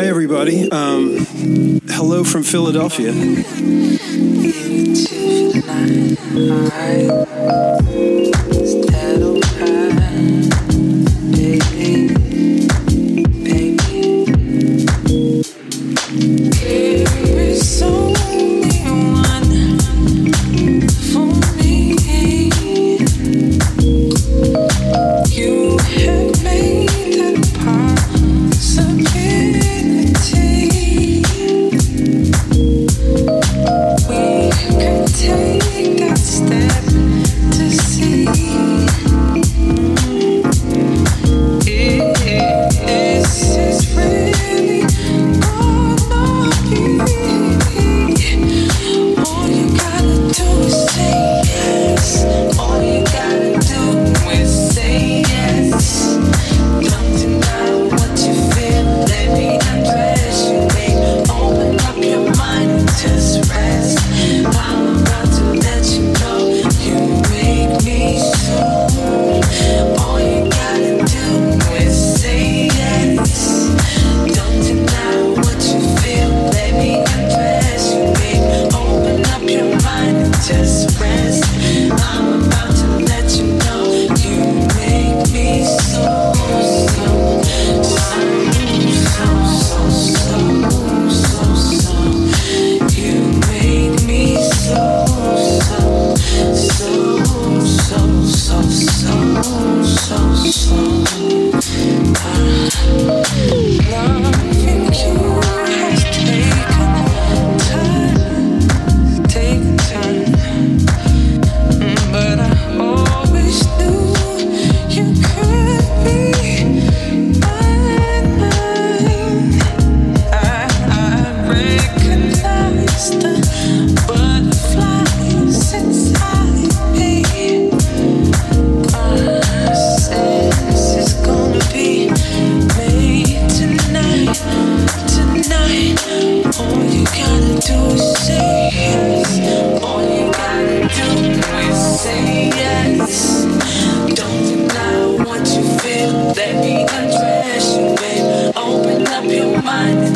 Hi, everybody. Um, hello from Philadelphia.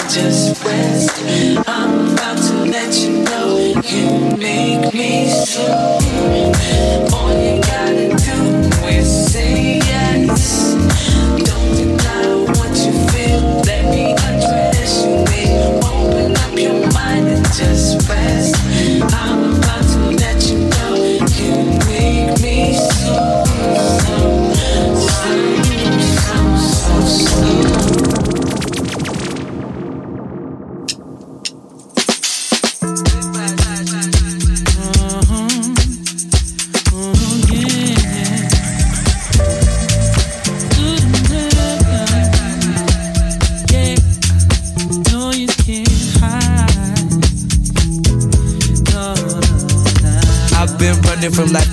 just rest. I'm about to let you know you make me so.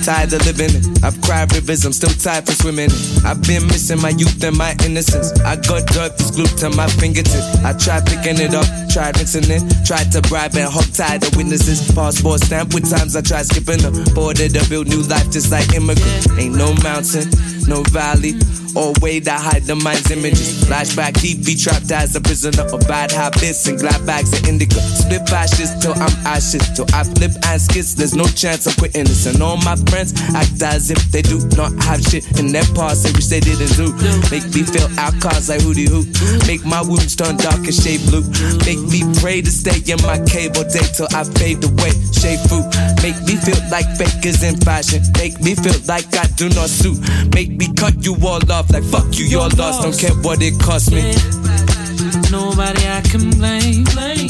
Tired of living it. I've cried rivers, I'm still tired for swimming it. I've been missing my youth and my innocence. I got dirt that's glued to my fingertips. I tried picking it up, tried rinsing it, tried to bribe and hog tie the witnesses. Passport stamp with times I tried skipping the border to build new life just like immigrants. Ain't no mountain, no valley or way that hide the mind's images. Flashback, keep me trapped as a prisoner of bad habits and glad bags of indica. Split ashes till I'm ashes, till I flip and skits. There's no chance of quitting this. And all my friends act as if they do not have shit in their past, they wish they didn't do. Make me feel outcast like hootie hoo. Make my wounds turn dark and shade blue. Make me pray to stay in my cable day till I fade away. Shade fruit. Make me feel like fakers in fashion. Make me feel like I do not suit. Make me cut you all off like fuck you, you're lost. Don't care what it cost me. Nobody I can blame.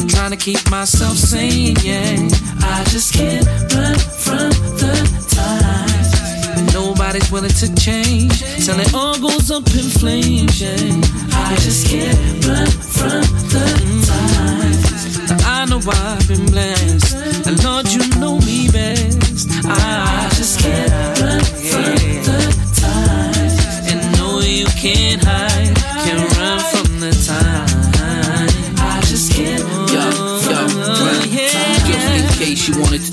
Trying to keep myself sane, yeah. I just can't run from the times. Nobody's willing to change till it all goes up in flames, yeah. I just can't run from the times. I know I've been blessed, and Lord, you know me best. I just can't run from can't hide,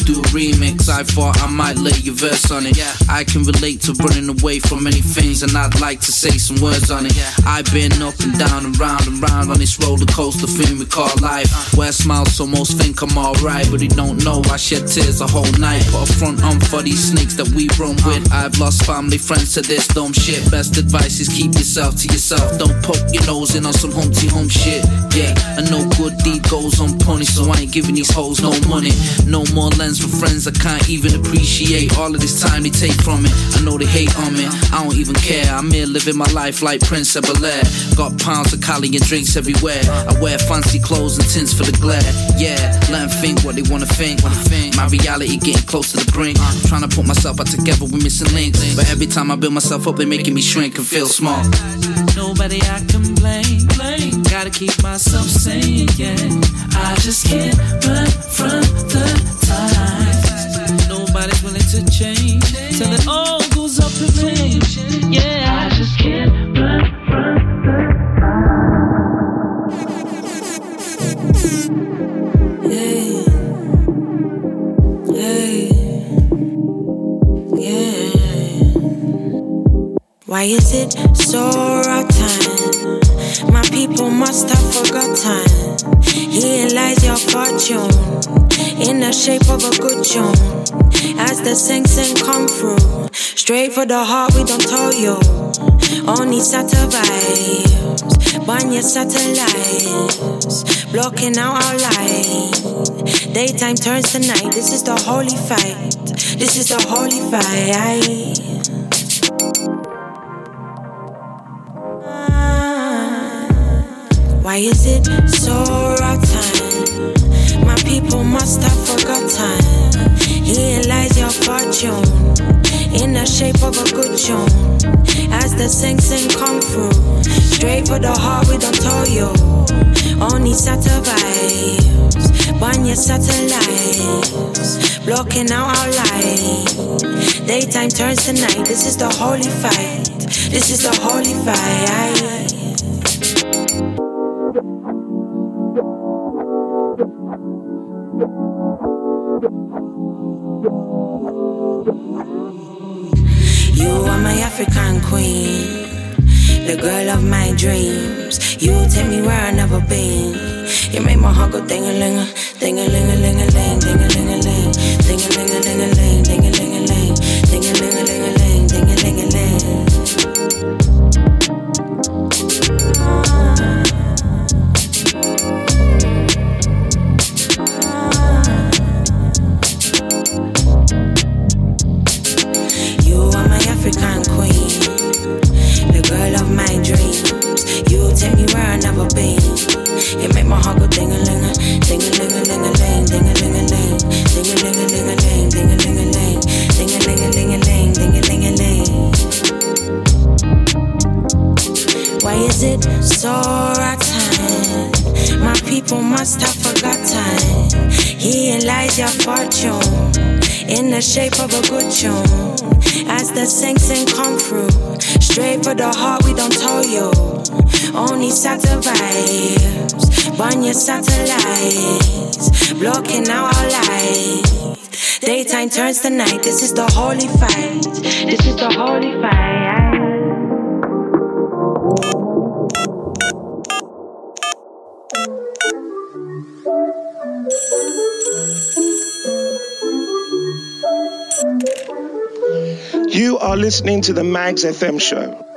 do a remix. I thought I might lay your verse on it. Yeah. I can relate to running away from many things, and I'd like to say some words on it. I've been up and down and round and round on this roller coaster thing we call life. Uh. Where I smile so most think I'm alright, but they don't know I shed tears a whole night. Put a front on for these snakes that we run uh. with. I've lost family, friends to this dumb shit. Best advice is keep yourself to yourself. Don't poke your nose in on some humpty home shit. Yeah, I know good deed goes unpunished, so I ain't giving these hoes no money. No more lens for friends I can't even appreciate all of this time they take from it. I know they hate on me, I don't even care. I'm here living my life like Prince of Bel Air. Got pounds of Cali and drinks everywhere. I wear fancy clothes and tints for the glare. Yeah, let them think what they wanna think. My reality getting close to the brink. Trying to put myself back together with missing links. But every time I build myself up, they making me shrink and feel small. Nobody I can blame. blame. Gotta keep myself sane, yeah. I just can't run from the times. Nobody's willing to change till it all goes up in flames. Yeah, I just can't run from the times. Yeah, yeah, yeah. Why is it so rotten? My people must have forgotten. Here lies your fortune in the shape of a good tune. As the sing sing come through, straight for the heart, we don't tell you. Only satellites, burn your satellites, blocking out our light. Daytime turns to night. This is the holy fight. This is the holy fight. Why is it so rotten? My people must have forgotten. Here lies your fortune in the shape of a good tune. As the sing sing come through, straight for the heart, we don't tell you. Only satellites, burn your satellites, blocking out our light. Daytime turns to night. This is the holy fight. This is the holy fight. You are my African queen, the girl of my dreams. You take me where I've never been. You make my heart go ding a ling turns to night. This is the holy fight. This is the holy fight. You are listening to the Magz FM show.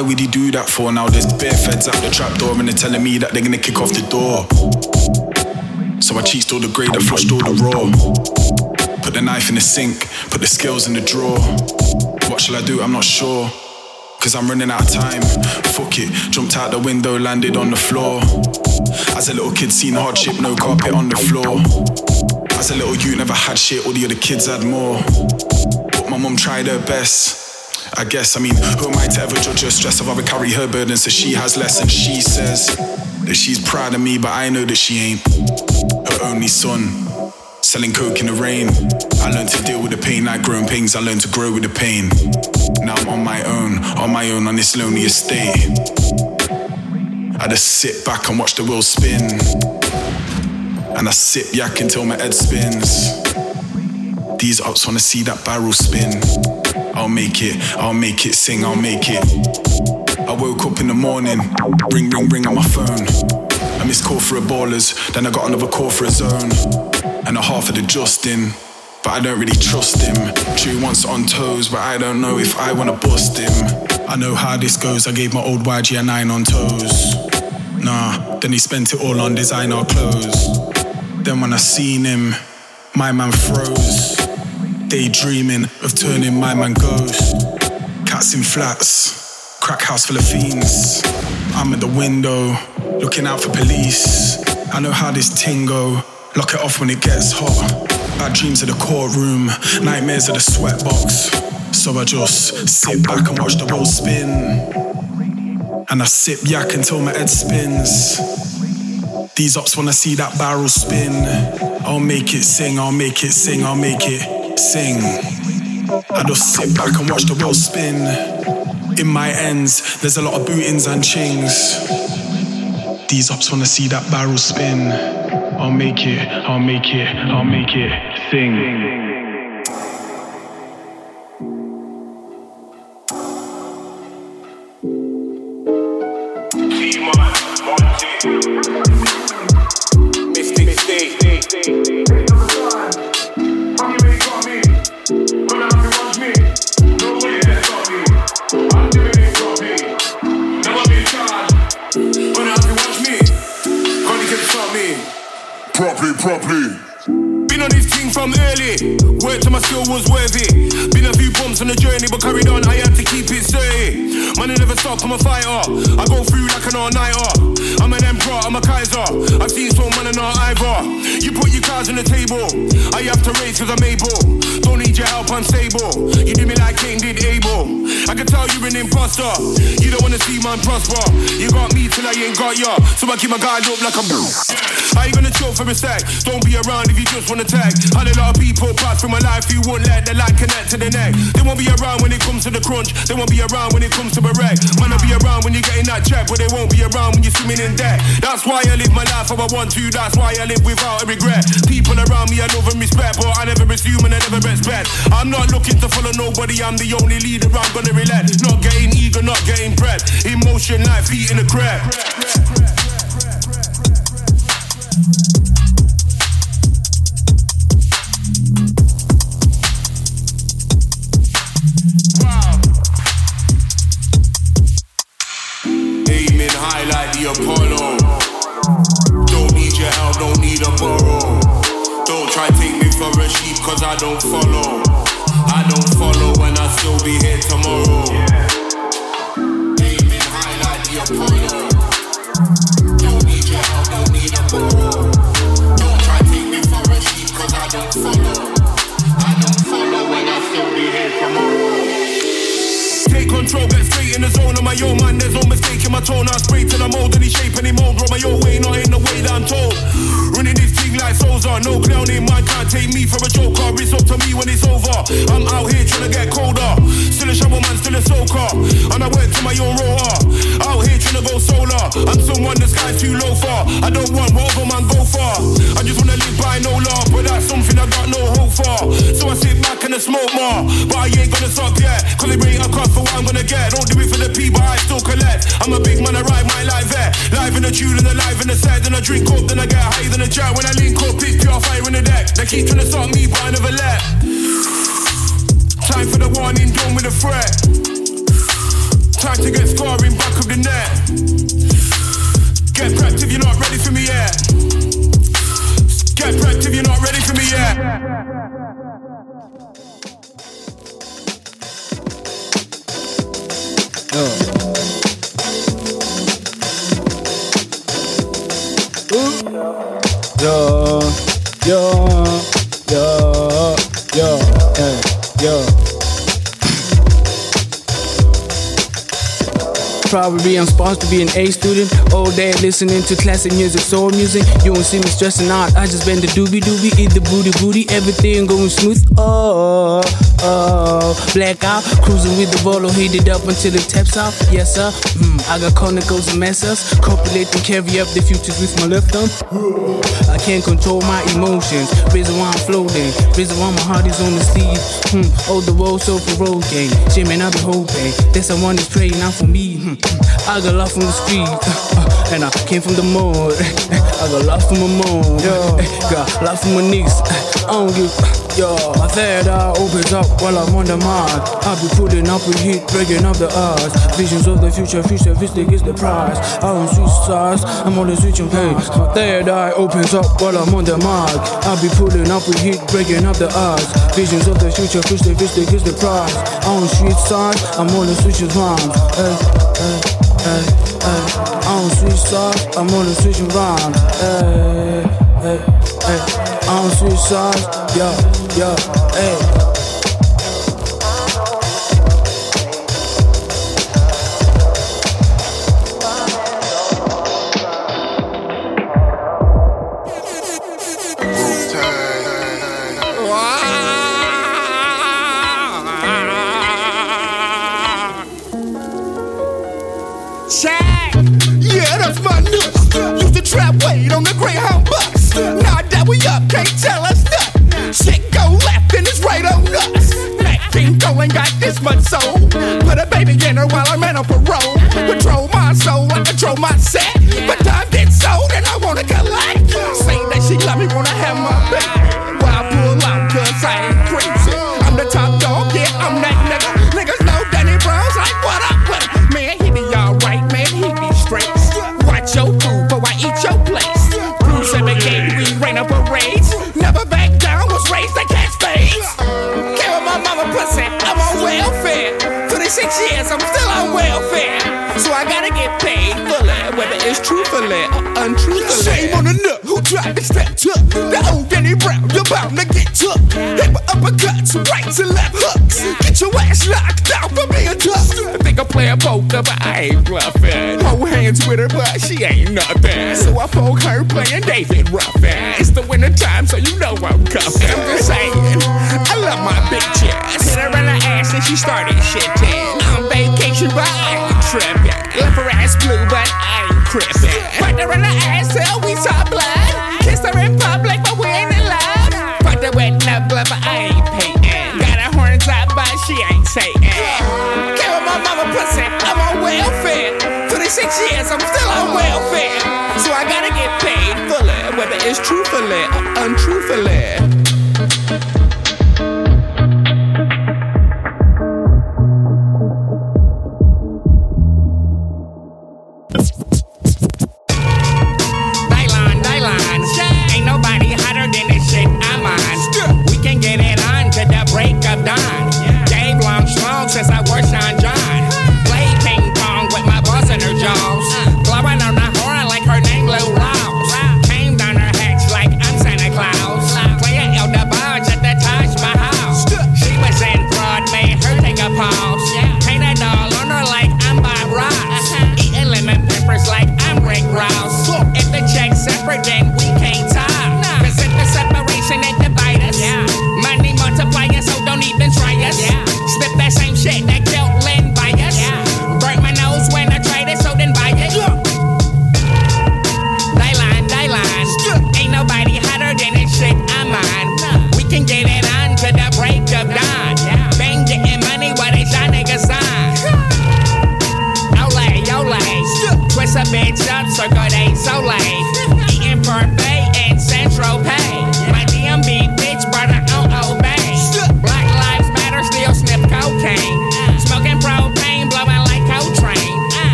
Why would he do that for? Now there's bare feds out the trap door and they're telling me that they're gonna kick off the door. So I cheesed all the grade, I flushed all the raw. Put the knife in the sink, put the scales in the drawer. What shall I do? I'm not sure. Cause I'm running out of time. Fuck it. Jumped out the window, landed on the floor. As a little kid, seen hardship, no carpet on the floor. As a little you never had shit, all the other kids had more. But my mum tried her best. I guess, I mean, who am I to ever judge her stress? I've ever carry her burden, so she has less, and she says that she's proud of me, but I know that she ain't her only son. Selling coke in the rain. I learned to deal with the pain, like growing pains. I learned to grow with the pain. Now I'm on my own, on my own on this lonely estate. I just sit back and watch the world spin. And I sip yak until my head spins. These ups wanna see that barrel spin. I'll make it, I'll make it sing, I'll make it. I woke up in the morning, ring, ring, ring on my phone. I missed call for a ballers, then I got another call for a zone. And a half of the Justin, but I don't really trust him. True once on toes, but I don't know if I wanna bust him. I know how this goes, I gave my old YG a nine on toes. Nah, then he spent it all on designer clothes. Then when I seen him, my man froze. Daydreaming of turning my man ghost. Cats in flats, crack house full of fiends. I'm at the window, looking out for police. I know how this ting go. Lock it off when it gets hot. Bad dreams of the courtroom, nightmares of the sweatbox. So I just sit back and watch the world spin. And I sip yak until my head spins. These ops wanna see that barrel spin. I'll make it sing, I'll make it sing, I'll make it sing. I just sit back and watch the world spin. In my ends, there's a lot of bootings and chings. These ops wanna see that barrel spin. I'll make it, I'll make it, I'll make it sing. Need imposter. You don't wanna see man prosper. You got me till I ain't got ya. So I keep my guard up like I'm. How you gonna chill for sec? Don't be around if you just wanna tag. Had a lot of people pass through my life, you won't let the line connect to the neck. They won't be around when it comes to the crunch. They won't be around when it comes to a wreck. Man, I'll be around when you're getting that check, but they won't be around when you're swimming in debt. That's why I live my life how I want to. That's why I live without a regret. People around me I love and respect, but I never assume and I never expect. I'm not looking to follow nobody. I'm the only leader. I'm gonna relent. Not getting eager, not getting bread. Emotion like feet the crab. Aiming the Apollo. Don't need your help, don't need a borrow. Don't try take me for a sheep, cause I don't follow. I don't follow when I still be here tomorrow. Don't on my own, man. There's no mistake in my tone. I spray till I'm old, any shape, any mold. Roll my own way, not in the way that I'm told. Running this thing like Sosa, no clowning, man can't take me for a joker. It's up to me when it's over. I'm out here trying to get colder. Still a shovel man, still a soaker. And I work to my own roller. Out here trying to go solar. I'm someone the sky's too low for. I don't want whatever man go far. I just wanna live by no law, but that's something I got no hope for. So I sit back and I smoke more. But I ain't gonna stop yet. Ain't a cost for what I'm gonna get. Don't do it for the But I still collect. I'm a big man, I ride my life there. Live in the tune and the live in the set. Then I drink up, then I get high, then I chat. When I link up, it's pure fire in the deck. They keep trying to stop me, but I never let. Time for the warning, done with a threat. Time to get scoring back of the net. Get prepped if you're not ready for me yet. Get prepped if you're not ready for me yet. Yo, yo, yo, yo, hey, yo. Probably I'm supposed to be an A student. All day listening to classic music, soul music. You won't see me stressing out. I just bend the doobie doobie, eat the booty booty, everything going smooth. Oh, oh, blackout, cruising with the Volo, heated up until it taps out. Yes sir, mm, I got cornicles and messers, copulating, carry up the futures with my left arm. I can't control my emotions. Reason why I'm floating, reason why my heart is on the sleeve. Hmm, oh the world so. Shit man, I be hoping that someone is praying out for me. Hmm. I got love from the street, uh, and I came from the mud. I got love from my mom, got love from my niggas. I don't give, my third eye ah, opens up while I'm on the mind. I'll be pulling up with heat, breaking up the odds. Visions of the future, futuristic is the prize. I don't switch sides, I'm on the switching page. My third eye ah, opens up while I'm on the mind. I'll be pulling up with heat, breaking up the odds. Visions of the future, future fistic is the prize. I don't switch sides, I'm on the switching rhymes. Eh, eh, eh, hey, hey, hey, hey. I don't switch sides, I'm on switching rhymes. Hey, hey, hey. I don't switch sides, yeah. Yo, hey. with her, but she ain't nothing. So I folk her playing David Ruffin.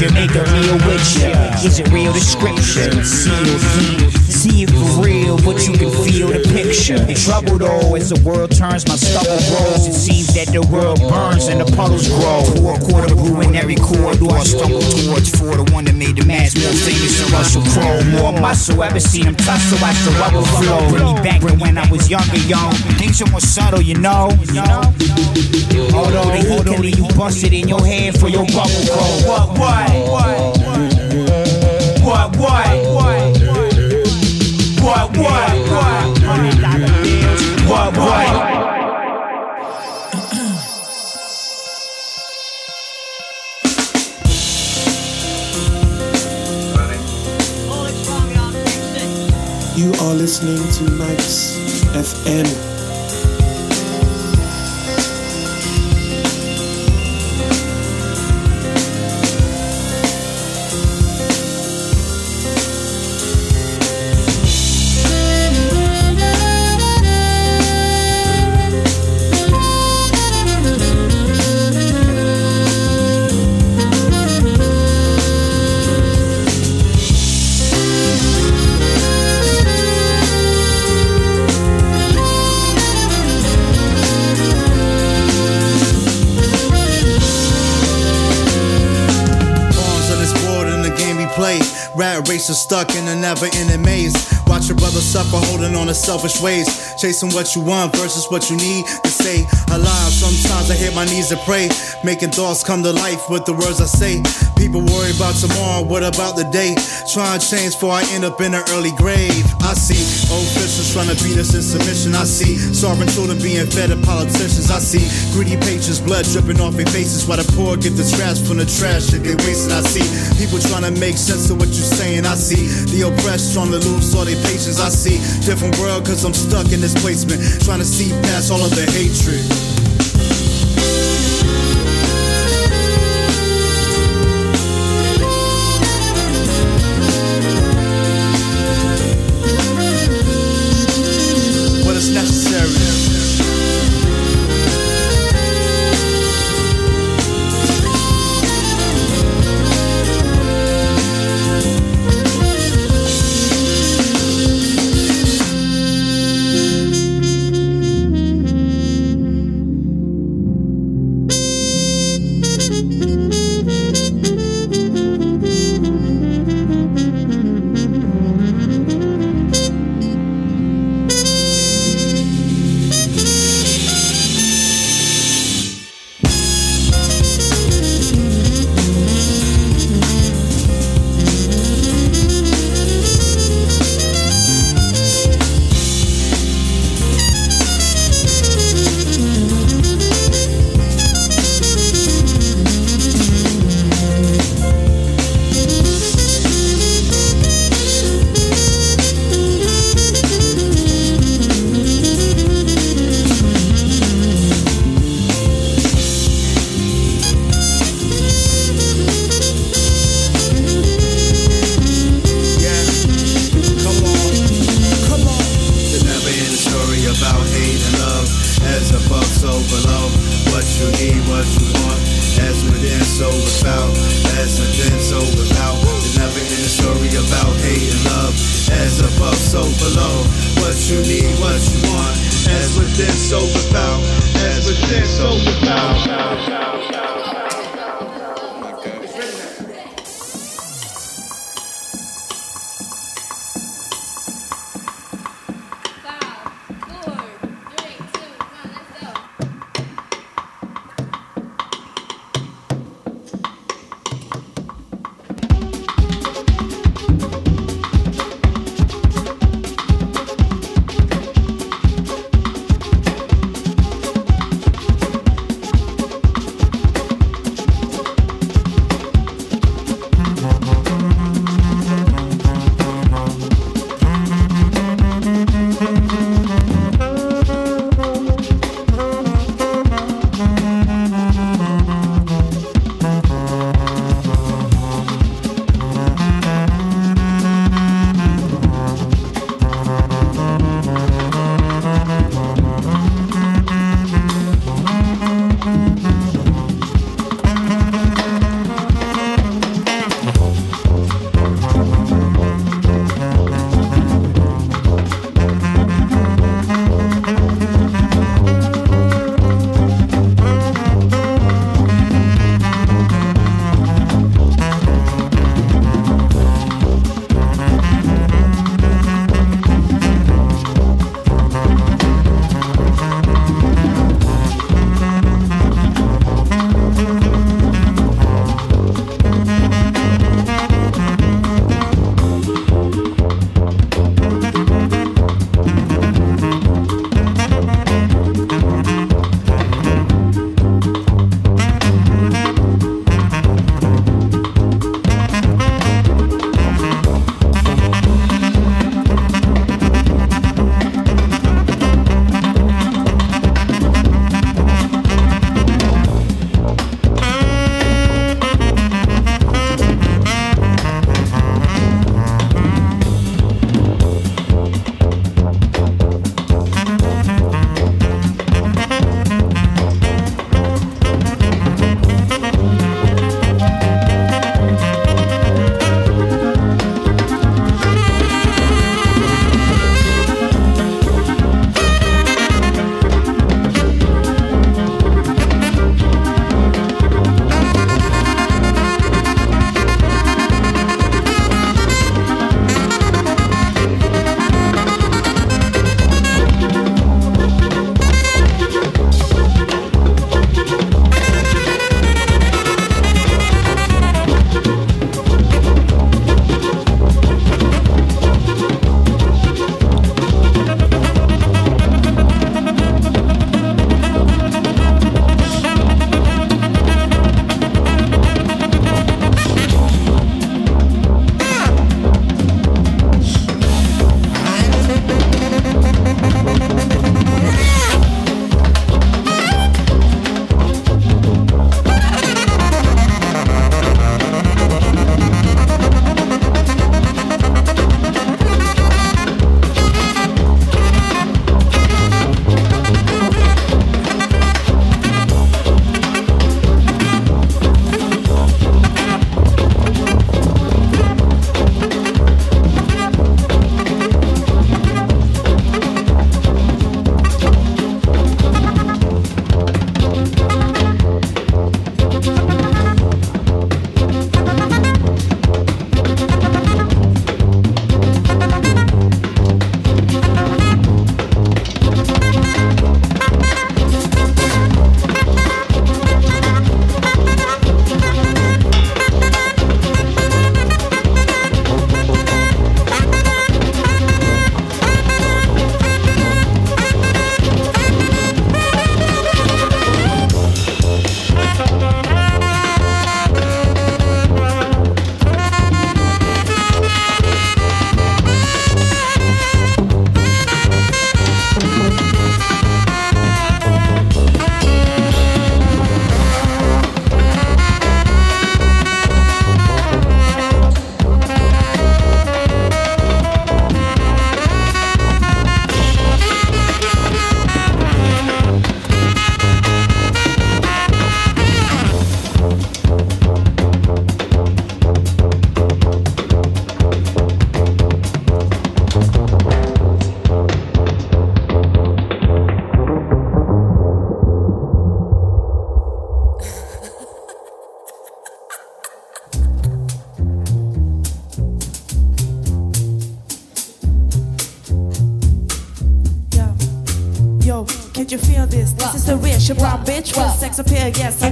Make a meal with ya. Is it real description? See heat. See it for real, but you can feel the picture. In trouble though, as the world turns, my stubble grows that the world burns and the puddles grow. Four quarter blue in every corridor. I stumble towards four, the one that made the mass more famous than Russell Crowe. More muscle, ever seen him tussle I the rubber flow. Bring me back to when I was younger, young. Things are more subtle, you know. Although they heat can leave you busted in your head for your bubble coat. What, what? What, what? What, what? What, what? What, what? What, what? You are listening to Magz FM. Rat racer stuck in a never ending maze. Watch your brother suffer holding on to selfish ways. Chasing what you want versus what you need to stay alive. Sometimes I hit my knees and pray. Making thoughts come to life with the words I say. People worry about tomorrow, what about the day? Trying to change before I end up in an early grave. I see old officials trying to beat us in submission. I see starving children being fed to politicians. I see greedy patrons, blood dripping off their faces while the poor get the trash from the trash that they wasted. I see people trying to make sense of what you're saying. I see the oppressed trying to lose all their patience. I see different world cause I'm stuck in this placement. Trying to see past all of the hatred. disappear. Yes,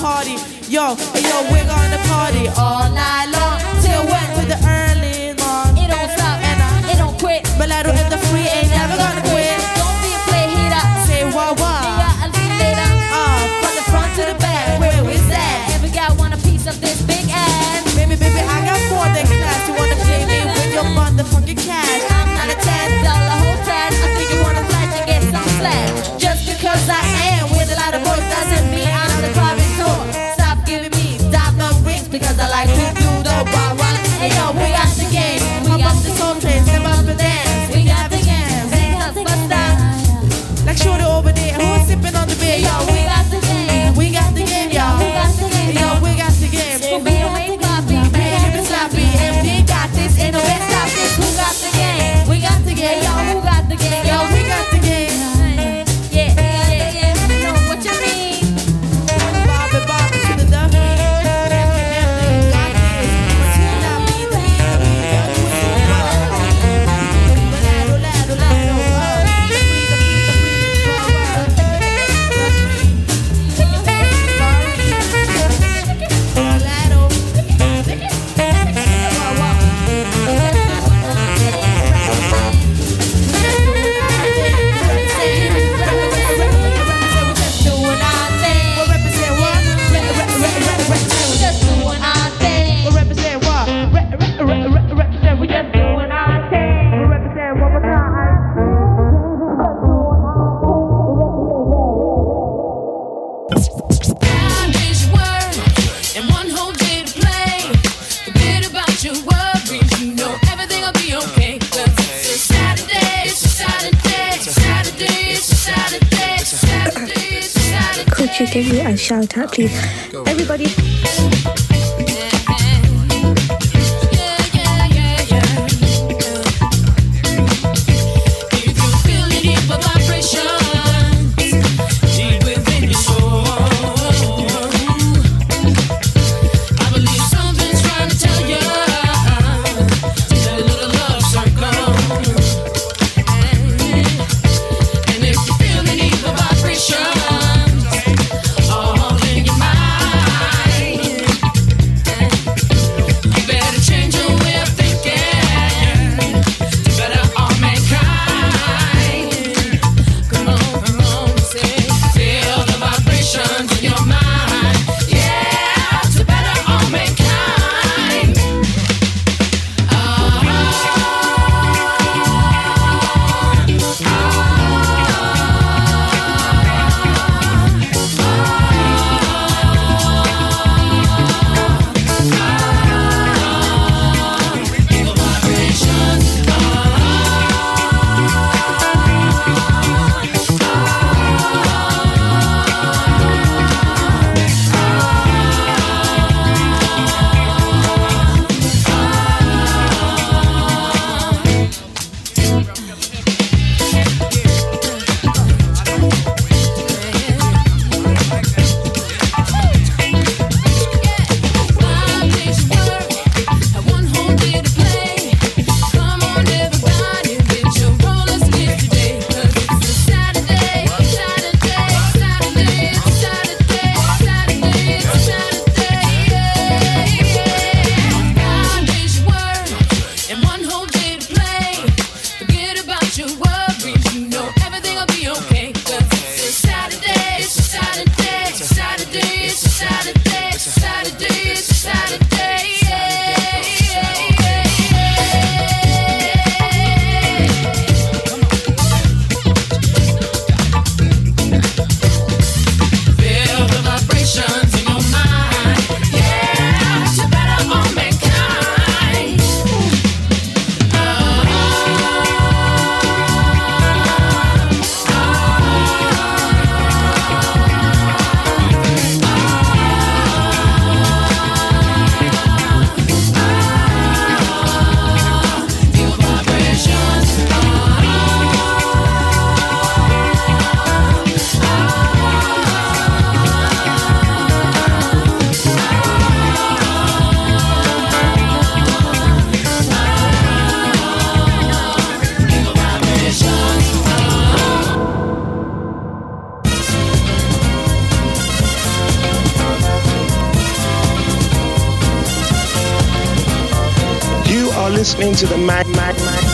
party. Yo, yo, we're gonna party all night long. because I like to give you a shout out, please. Everybody. Listening to the Mag Mag Mag.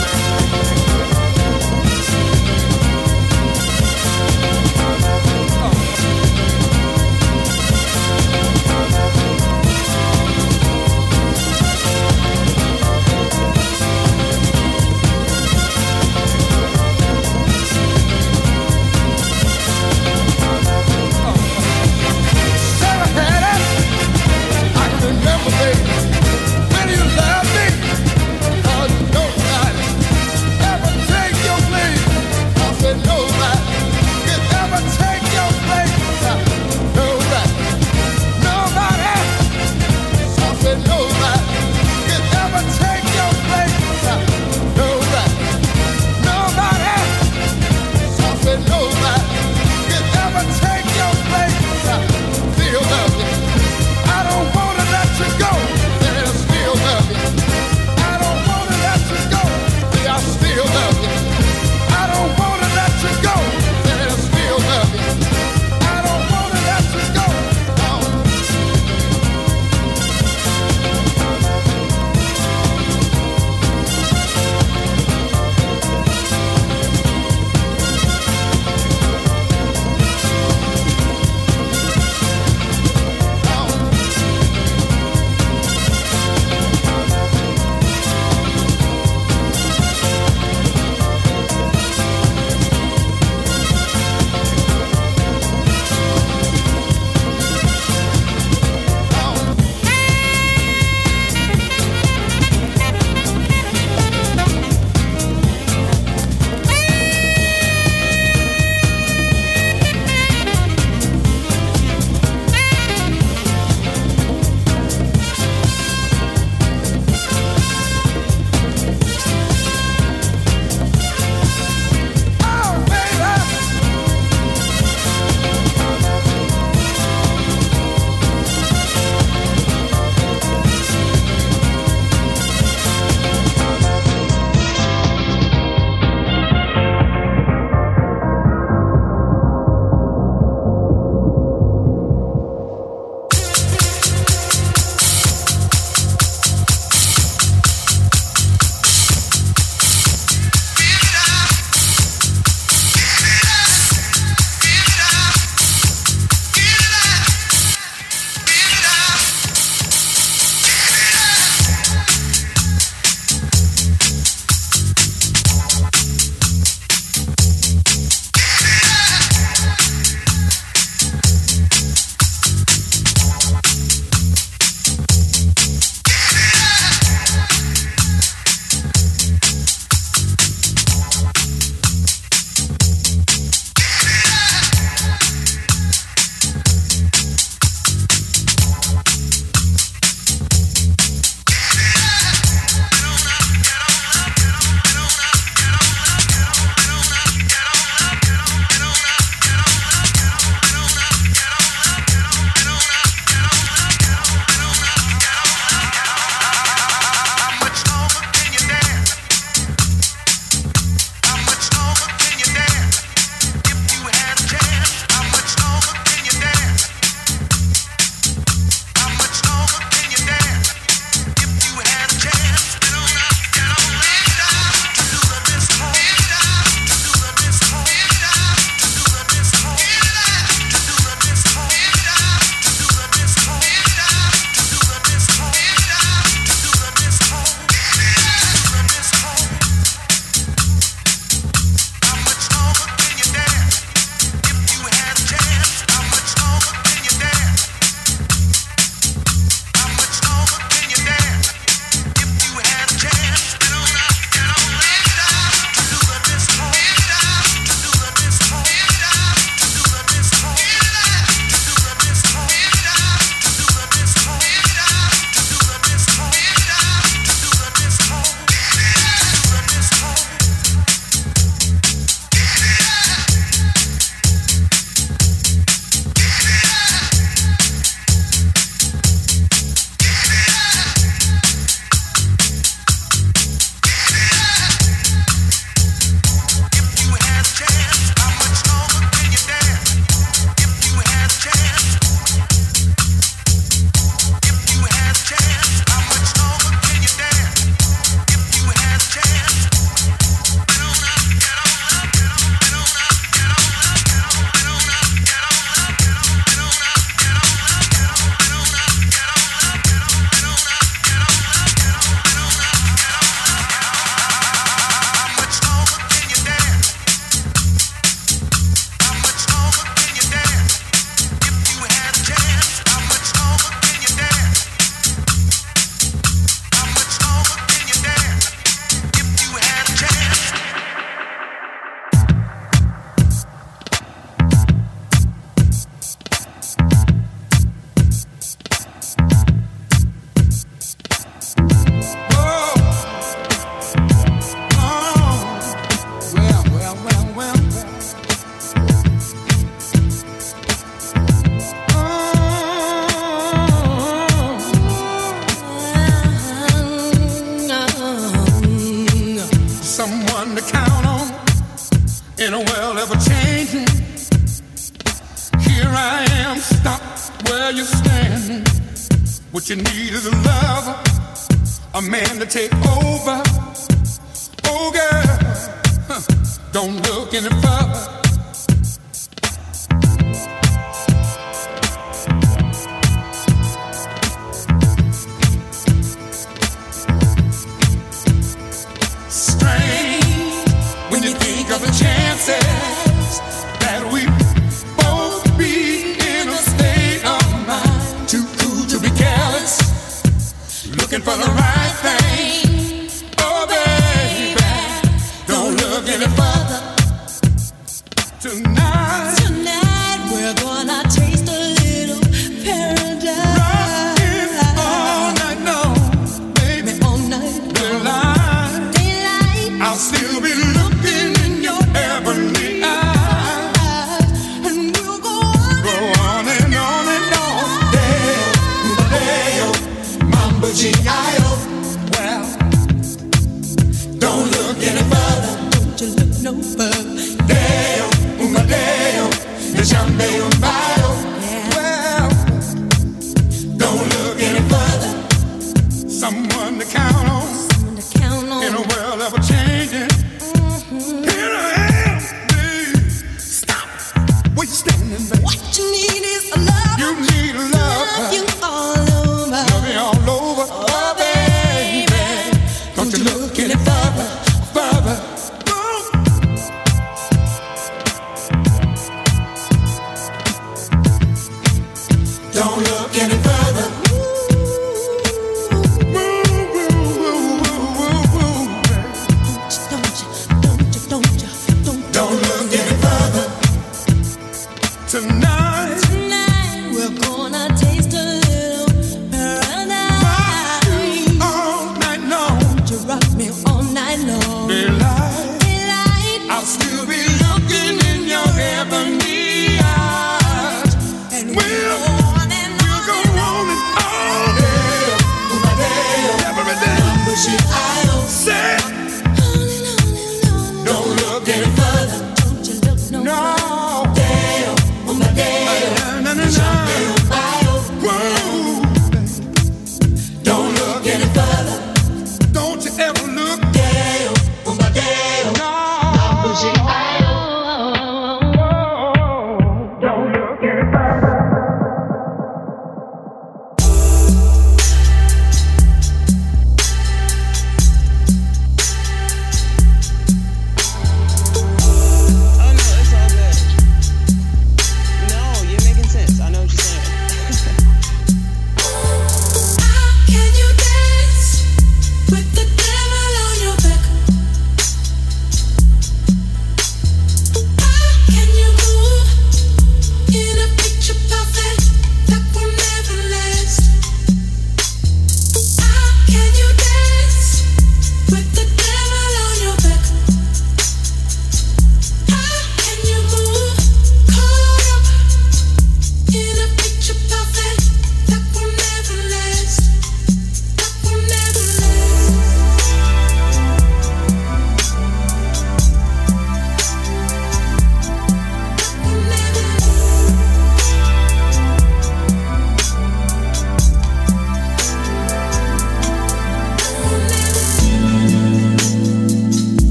What you need is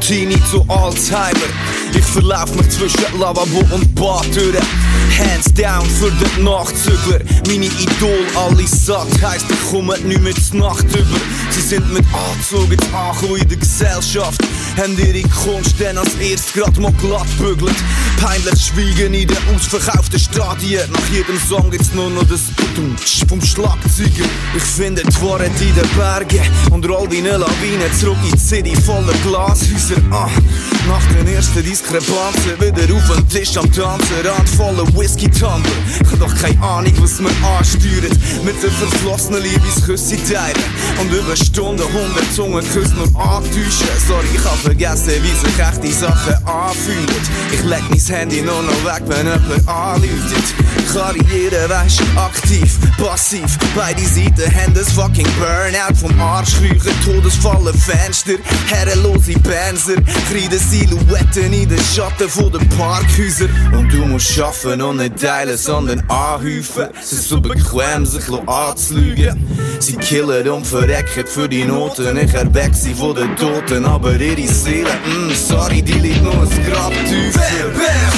Teenie zu Alzheimer. Ich verlauf mich zwischen Lavabo und Bad durch. Hands down für den Nachtzügler. Meine Idol, alle satt, heisst ich komme nicht mehr zur Nacht über. Sie sind mit Anzug jetzt angekommen in der Gesellschaft. Haben ihre Kunst dann als erstes grad mal glatt bügelt. Peinlich schweigen in den ausverkauften Stadien. Nach jedem Song gibt's nur noch das Budumtsch vom Schlagzeuger. Ich finde die Wahrheit in den Bergen und roll wie eine Lawine zurück in die City voller Glashäuser. Ah, nach den ersten Diskrepanzen wieder auf den Tisch am Tanzen, Rand voller Whisky-Tumbler. Ich hab doch keine Ahnung, was man ansteuert. Mit den verflossenen Liebesküsse teilen und über Stunden hundert Zungenküsse nur antäuschen. Sorry, ich hab vergessen, wie sich echte Sachen anfühlen. Ich leg mein Handy nur noch weg, wenn jemand anläutet. Karriere, weisst, aktiv, passiv. Beide Seiten haben das fucking Burnout vom Arschkriechen, Todesfallen, Fenster, herrenlose Benzer, kreide Silhouetten in den Schatten von den Parkhäusern. Und du musst schaffen und nicht teilen, sondern anhäufen. Es ist so bequem, sich anzulügen. Sie killen und verrecken für die Noten. Ich erweck sie von den Toten, aber ihre Seele, mm, sorry, die liegt nur ein Grab tiefer.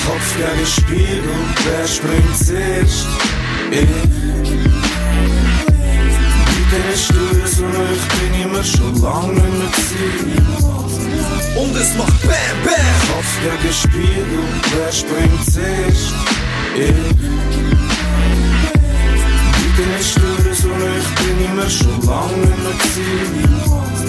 Kopf gegen Spiegel, wer springt zuerst? Ich. Nicht stören, ich bin immer schon lange nicht mehr gewesen. Und es macht Bam Bam! Kopf gegen Spiegel, wer springt zuerst? Ich. Nicht stören, ich bin immer schon lange nicht mehr gewesen.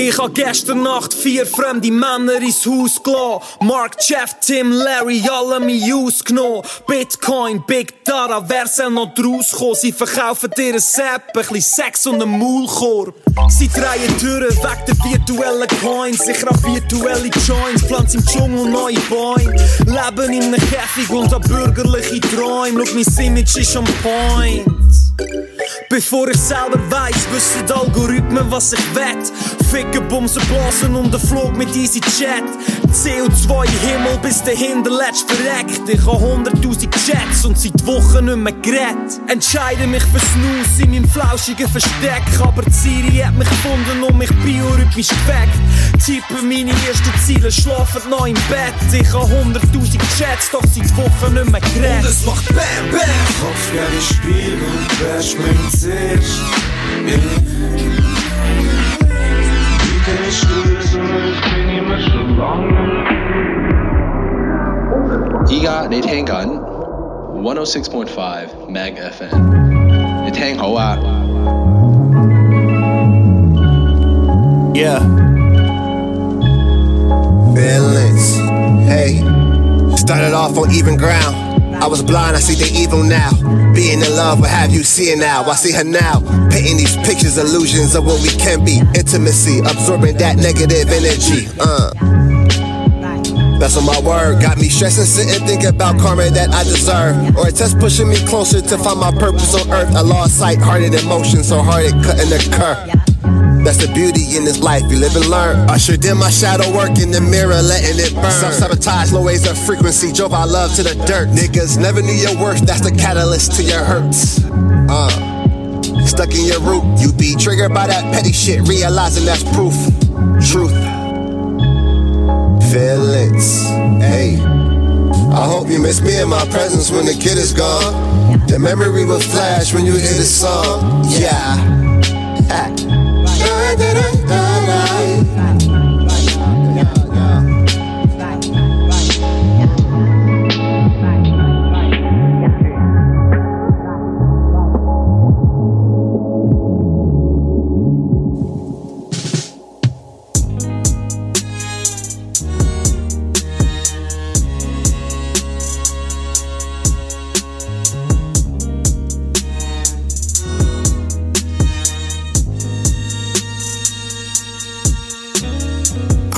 Ich hab gestern Nacht vier fremde Männer ins Haus gelassen. Mark, Jeff, Tim, Larry, alle mich ausgenommen. Bitcoin, Big Data, wer soll noch draus kommen? Sie verkaufen ihr Sepp, ein bisschen Sex und einen Maulkorb. Sie drehen Türen weg der virtuellen Coins. Ich raff virtuelle Joints, pflanz im Dschungel neue Bäume. Leben in einem Käfig und hab bürgerliche Träume. Schau, mein Image ist on point. Bevor ich selber weiss, wissen die Algorithmen, was ich wett. Ficken, Bumsen, Blasen und ein Flug mit easy Chat. CO2 Himmel, bis der letzte verreckt. Ich hab hunderttausend Chats und seit Wochen nicht mehr geredet. Entscheide mich für Snooze in meinem flauschigen Versteck. Aber die Siri hat mich gefunden und mich biorhythmisch geweckt. Tippe meine ersten Ziele, schlafen noch im Bett. Ich hab hunderttausend Chats, doch seit Wochen nicht mehr geredet. Und es macht Bam Bam! Kopf gegen Spiegel, wer springt exist. He got 106.5 Magz FM. 你聽好啊。Yeah. Balance. Hey. Started off on even ground. I was blind, I see the evil now. Being in love, what have you seeing now? I see her now. Painting these pictures, illusions of what we can be. Intimacy, absorbing that negative energy. Uh. That's on my word. Got me stressing, sitting, thinking about karma that I deserve. Or a test pushing me closer to find my purpose on earth. I lost sight, hearted emotion, so hard it couldn't occur. That's the beauty in this life, you live and learn. Ushered in my shadow work in the mirror, letting it burn. Self sabotage, low waves of frequency, drove our love to the dirt. Niggas never knew your worth, that's the catalyst to your hurts. Uh, stuck in your root, you be triggered by that petty shit, realizing that's proof. Truth. Feelings. Hey. I hope you miss me in my presence when the kid is gone. The memory will flash when you hear this song. Yeah. da da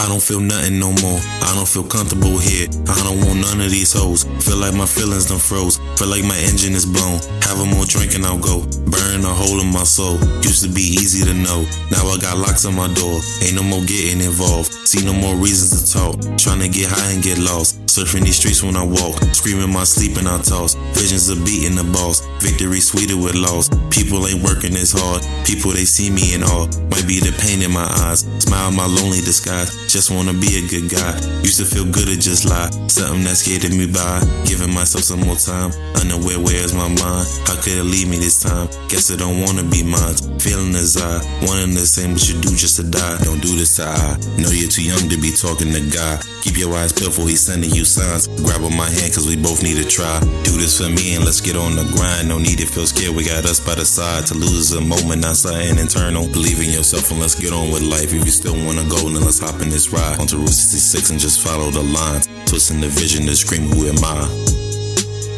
I don't feel nothing no more. I don't feel comfortable here. I don't want none of these hoes. Feel like my feelings done froze. Feel like my engine is blown. Have a more drink and I'll go. Burn a hole in my soul. Used to be easy to know. Now I got locks on my door. Ain't no more getting involved. See no more reasons to talk. Trying to get high and get lost. Surfing these streets when I walk. Screaming my sleep and I toss. Visions of beating the boss. Victory sweeter with loss. People ain't working as hard. People they see me in awe. Might be the pain in my eyes. Smile my lonely disguise. Just wanna be a good guy. Used to feel good to just lie. Something that scared me by. Giving myself some more time. Unaware where's my mind. How could it leave me this time? Guess I don't wanna be mine. Feeling as I wanting the same what you do just to die. Don't do this to I. Know you're too young to be talking to God. Keep your eyes peeled for he's sending you signs. Grab on my hand cause we both need to try. Do this for me and let's get on the grind. No need to feel scared. We got us by the side. To lose a moment, not something internal. Believe in yourself and let's get on with life. If you still wanna go, then let's hop in this ride. Onto Route 66 and just follow the lines. Twisting the vision to scream, who am I?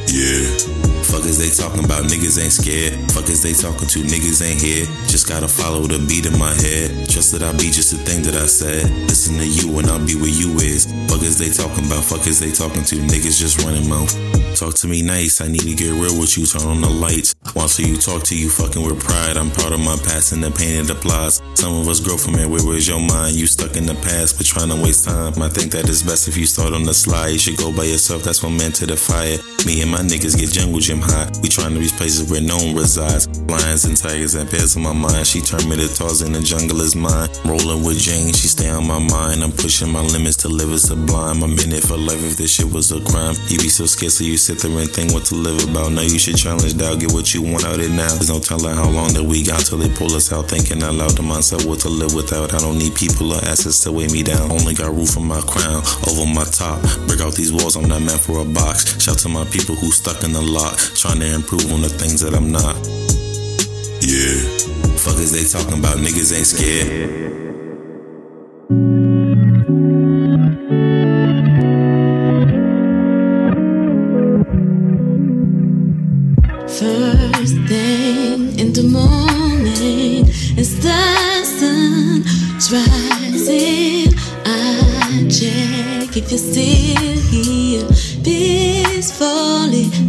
Yeah. Fuckers they talking about, niggas ain't scared. Fuckers they talking to, niggas ain't here. Just gotta follow the beat in my head. Trust that I be just the thing that I said. Listen to you and I'll be where you is. Fuckers they talking about, fuckers they talking to, niggas just running mouth. Talk to me nice, I need to get real with you, turn on the lights. Want to you talk to you fucking with pride. I'm proud of my past and the pain it applies. Some of us grow from it, where was your mind? You stuck in the past, but trying to waste time. I think that it's best if you start on the slide. You should go by yourself, that's what meant to the fire. Me and my niggas get jungle gym high. We trying to reach places where no one resides. Lions and tigers and bears on my mind. She turned me to Tarzan, the jungle is mine. Rolling with Jane, she stay on my mind. I'm pushing my limits to live as sublime. I'm in it for life if this shit was a crime. You be so scared, so you sit there and think what to live about. Now you should challenge doubt, get what you want out of it now. There's no telling how long that we got till they pull us out. Thinking out loud to myself what to live without. I don't need people or assets to weigh me down. Only got roof on my crown, over my top. Break out these walls, I'm not meant for a box. Shout to my people who stuck in the lot, trying to improve on the things that I'm not. Yeah. Fuckers they talking about, niggas ain't scared. First thing in the morning is the sun's rising. I check if you're still here, peacefully